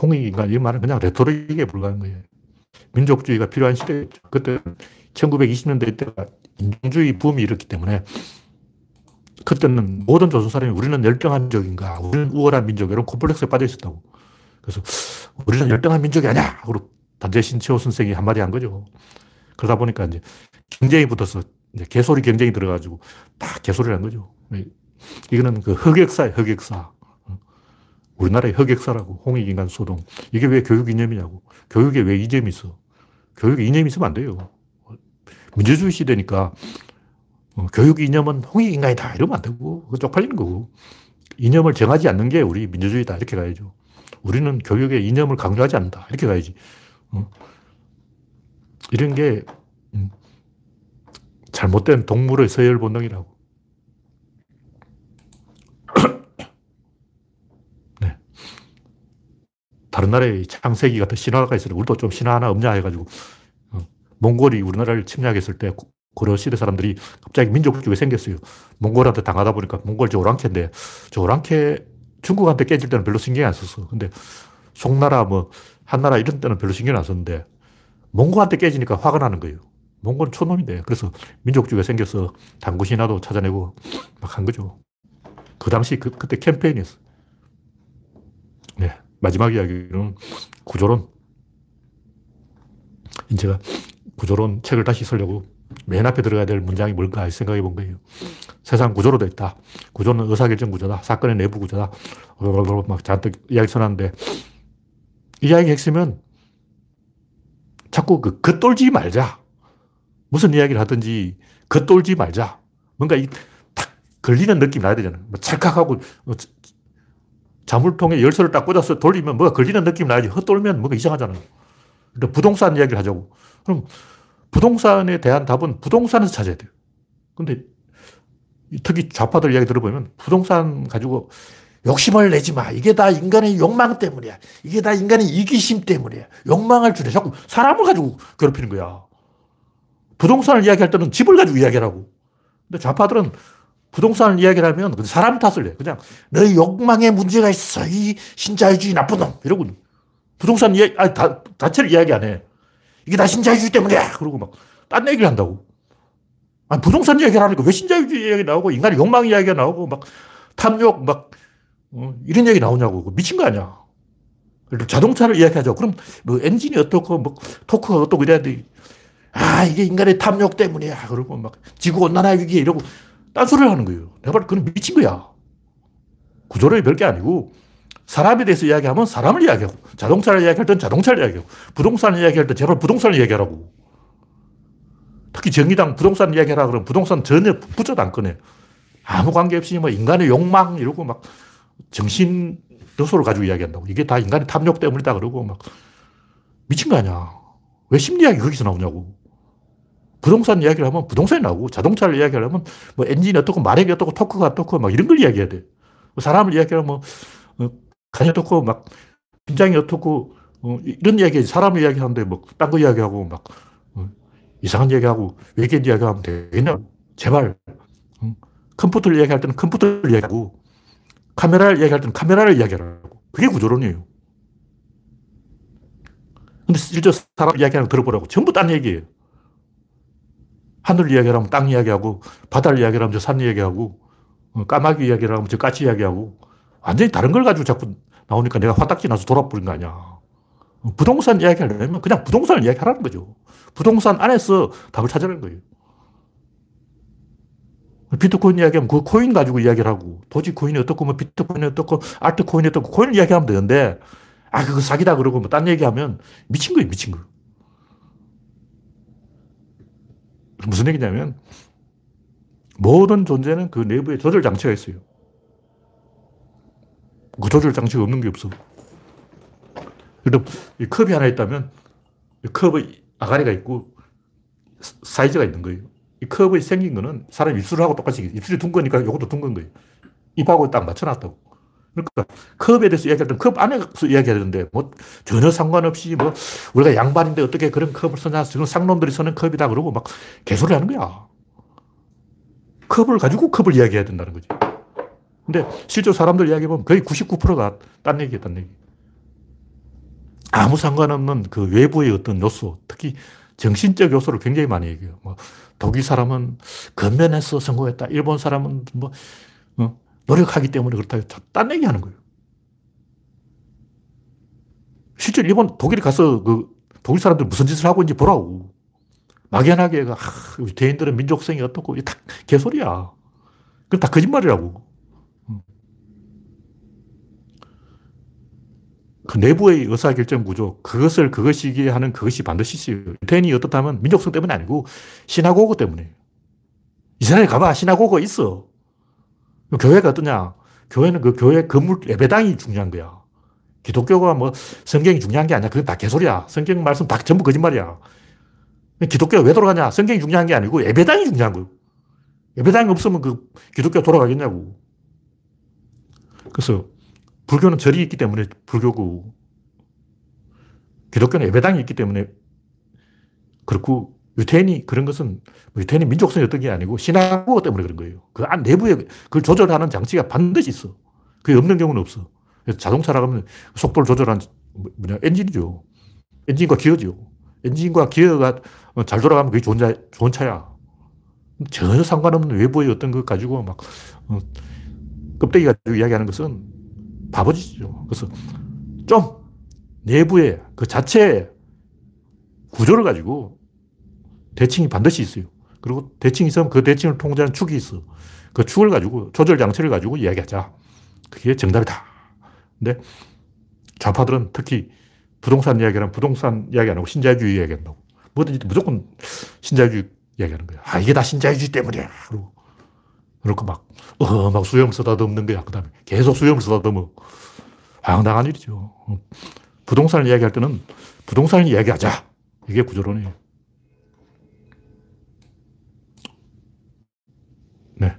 홍익인간 이 말은 그냥 레토릭에 불과한 거예요. 민족주의가 필요한 시대였죠. 그때 1920년대 때가 인종주의 붐이 일었기 때문에 그때는 모든 조선 사람이 우리는 열등한 민족인가, 우리는 우월한 민족, 이런 콤플렉스에 빠져 있었다고. 그래서 우리는 열등한 민족이 아니야! 하고 단재 신채호 선생이 한마디 한 거죠. 그러다 보니까 이제 경쟁이 붙어서 이제 개소리 경쟁이 들어가지고 다 개소리를 한 거죠. 이거는 그 흑역사예요, 흑역사. 우리나라의 흑역사라고. 홍익인간 소동. 이게 왜 교육 이념이냐고. 교육에 왜 이념이 있어? 교육에 이념이 있으면 안 돼요. 민주주의 시대니까 어, 교육 이념은 홍익인간이다. 이러면 안 되고. 쪽팔리는 거고. 이념을 정하지 않는 게 우리 민주주의다. 이렇게 가야죠. 우리는 교육의 이념을 강조하지 않는다. 이렇게 가야지. 어? 이런 게 음, 잘못된 동물의 서열 본능이라고. 네. 다른 나라에 창세기 같은 신화가 있어요. 우리도 좀 신화 하나 없냐 해가지고 어, 몽골이 우리나라를 침략했을 때 고려 시대 사람들이 갑자기 민족주의가 생겼어요. 몽골한테 당하다 보니까 몽골 저 오랑캐인데 저 오랑캐 중국한테 깨질 때는 별로 신경 안 썼어. 근데 송나라 뭐 한나라 이런 때는 별로 신경 안 썼는데 몽골한테 깨지니까 화가 나는 거예요. 몽골은 촌놈인데 그래서 민족주의가 생겨서 당구 신화도 찾아내고 막 한 거죠. 그 당시 그, 그때 캠페인이었어. 네. 마지막 이야기는 구조론. 제가 구조론 책을 다시 쓰려고 맨 앞에 들어가야 될 문장이 뭘까 생각해 본 거예요. 세상 구조로 되어 있다. 구조는 의사결정 구조다. 사건의 내부 구조다. 막 잔뜩 이야기 써놨는데 이 이야기 핵심은 자꾸 그 겉돌지 말자. 무슨 이야기를 하든지 겉돌지 말자. 뭔가 이 탁 걸리는 느낌 나야 되잖아. 뭐 찰칵하고 뭐 자물통에 열쇠를 딱 꽂아서 돌리면 뭐가 걸리는 느낌 나야지. 헛돌면 뭐가 이상하잖아. 부동산 이야기를 하자고. 그럼 부동산에 대한 답은 부동산에서 찾아야 돼요. 근데 특히 좌파들 이야기 들어보면 부동산 가지고 욕심을 내지 마. 이게 다 인간의 욕망 때문이야. 이게 다 인간의 이기심 때문이야. 욕망을 주려 자꾸 사람을 가지고 괴롭히는 거야. 부동산을 이야기할 때는 집을 가지고 이야기하라고. 근데 좌파들은 부동산을 이야기를 하면 사람 탓을 해. 그냥 너희 욕망에 문제가 있어. 이 신자유주의 나쁜 놈. 이러고 부동산 이야기, 아니, 다, 자체를 이야기 안 해. 이게 다 신자유주의 때문이야. 그러고 막, 딴 얘기를 한다고. 아니, 부동산 이야기를 하니까 왜 신자유주의 이야기 나오고, 인간의 욕망 이야기가 나오고, 막, 탐욕, 막, 어, 이런 얘기 나오냐고. 미친 거 아니야. 자동차를 이야기하죠. 그럼 뭐 엔진이 어떻고, 뭐, 토크가 어떻고 이래야 돼. 아, 이게 인간의 탐욕 때문이야. 그러고 막, 지구온난화 위기 이러고, 딴소리를 하는 거예요. 내가 봐도 그건 미친 거야. 구조론이 별게 아니고, 사람에 대해서 이야기하면 사람을 이야기하고, 자동차를 이야기할 땐 자동차를 이야기하고, 부동산을 이야기할 땐 제발 부동산을 이야기하라고. 특히 정의당 부동산 이야기하라 그러면 부동산 전혀 붙여도 안 꺼내. 아무 관계 없이 뭐 인간의 욕망 이러고 막 정신 요소를 가지고 이야기한다고. 이게 다 인간의 탐욕 때문이다 그러고 막 미친 거 아니야. 왜 심리학이 거기서 나오냐고. 부동산 이야기를 하면 부동산이 나오고 자동차를 이야기하려면 뭐 엔진이 어떻고 마력이 어떻고 토크가 어떻고 막 이런 걸 이야기해야 돼. 사람을 이야기하면 뭐 간이 어떻고 막 심장이 어떻고 어, 이런 이야기 사람 이야기 하는데 뭐 딴 거 이야기하고 막 어, 이상한 이야기하고 외계인 이야기하면 되겠냐? 제발. 어, 컴퓨터를 이야기할 때는 컴퓨터를 이야기하고 카메라를 이야기할 때는 카메라를 이야기하라고. 그게 구조론이에요. 근데 실제 사람 이야기하는 거 들어보라고. 전부 딴 얘기예요. 하늘 이야기하면 땅 이야기하고 바다를 이야기하면 저 산 이야기하고 어, 까마귀 이야기를 하면 저 까치 이야기하고 완전히 다른 걸 가지고 자꾸 나오니까 내가 화딱지 나서 돌아버린 거 아니야. 부동산 이야기 하려면 그냥 부동산을 이야기하라는 거죠. 부동산 안에서 답을 찾아내는 거예요. 비트코인 이야기하면 그 코인 가지고 이야기를 하고, 도지코인이 어떻고, 뭐 비트코인이 어떻고, 알트코인이 어떻고, 코인을 이야기하면 되는데, 아, 그거 사기다 그러고 뭐 딴 얘기하면 미친 거예요, 미친 거. 무슨 얘기냐면, 모든 존재는 그 내부에 조절 장치가 있어요. 그 조절 장치가 없는 게 없어. 그래도 이 컵이 하나 있다면 이 컵의 아가리가 있고 사이즈가 있는 거예요. 이 컵이 생긴 거는 사람 입술하고 똑같이 입술이 둥 거니까 이것도 둥근 거예요. 입하고 딱 맞춰놨다고. 그러니까 컵에 대해서 이야기할 때는 컵 안에서 이야기해야 되는데 뭐 전혀 상관없이 뭐 우리가 양반인데 어떻게 그런 컵을 쓰냐 지금 상놈들이 쓰는 컵이다 그러고 막 개소리 하는 거야. 컵을 가지고 컵을 이야기해야 된다는 거지. 근데 실제 사람들 이야기 보면 거의 99%가 딴 얘기예요, 딴 얘기. 아무 상관없는 그 외부의 어떤 요소, 특히 정신적 요소를 굉장히 많이 얘기해요. 뭐 독일 사람은 건면해서 성공했다. 일본 사람은 뭐 어, 노력하기 때문에 그렇다. 딴 얘기 하는 거예요. 실제 일본, 독일 가서 그 독일 사람들 무슨 짓을 하고 있는지 보라고. 막연하게, 아, 대인들은 민족성이 어떻고, 이다 개소리야. 그건 다 거짓말이라고. 그 내부의 의사결정 구조, 그것을 그것이기에 하는 그것이 반드시 있어요. 유태인이 어떻다면 민족성 때문이 아니고 신화고고 때문에. 이스라엘 가봐. 신화고고 있어. 교회가 어떠냐? 교회는 그 교회 건물 예배당이 중요한 거야. 기독교가 뭐 성경이 중요한 게 아니야. 그건 다 개소리야. 성경 말씀 다 전부 거짓말이야. 기독교가 왜 돌아가냐? 성경이 중요한 게 아니고 예배당이 중요한 거예요. 예배당이 없으면 그 기독교 돌아가겠냐고. 그래서 불교는 절이 있기 때문에 불교고 기독교는 예배당이 있기 때문에 그렇고 유태인이 그런 것은 뭐 유태인이 민족성이 어떤 게 아니고 신앙고 때문에 그런 거예요. 그 안 내부에 그걸 조절하는 장치가 반드시 있어. 그게 없는 경우는 없어. 그래서 자동차라고 하면 속도를 조절한 뭐냐 엔진이죠. 엔진과 기어죠. 엔진과 기어가 잘 돌아가면 그게 좋은, 차, 좋은 차야. 전혀 상관없는 외부의 어떤 것 가지고 막 어, 껍데기 가지고 이야기하는 것은 바보짓이죠. 그래서 좀 내부의 그 자체의 구조를 가지고 대칭이 반드시 있어요. 그리고 대칭이 있으면 그 대칭을 통제하는 축이 있어. 그 축을 가지고 조절 장치를 가지고 이야기하자. 그게 정답이다. 근데 좌파들은 특히 부동산 이야기는 부동산 이야기 안 하고 신자유주의 이야기 한다고. 뭐든지 무조건 신자유주의 이야기하는 거야. 아, 이게 다 신자유주의 때문이야. 그러고, 그러고 막, 어, 막 수염을 쓰다듬는 거야. 그 다음에 계속 수염을 쓰다듬어. 황당한 일이죠. 부동산을 이야기할 때는 부동산을 이야기하자. 이게 구조론이에요. 네.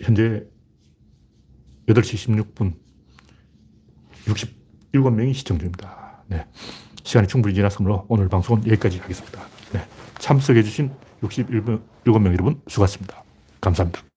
현재 8시 16분 67명이 시청 중입니다. 네. 시간이 충분히 지났으므로 오늘 방송은 여기까지 하겠습니다. 네. 참석해주신 67명 여러분 수고하셨습니다. 감사합니다.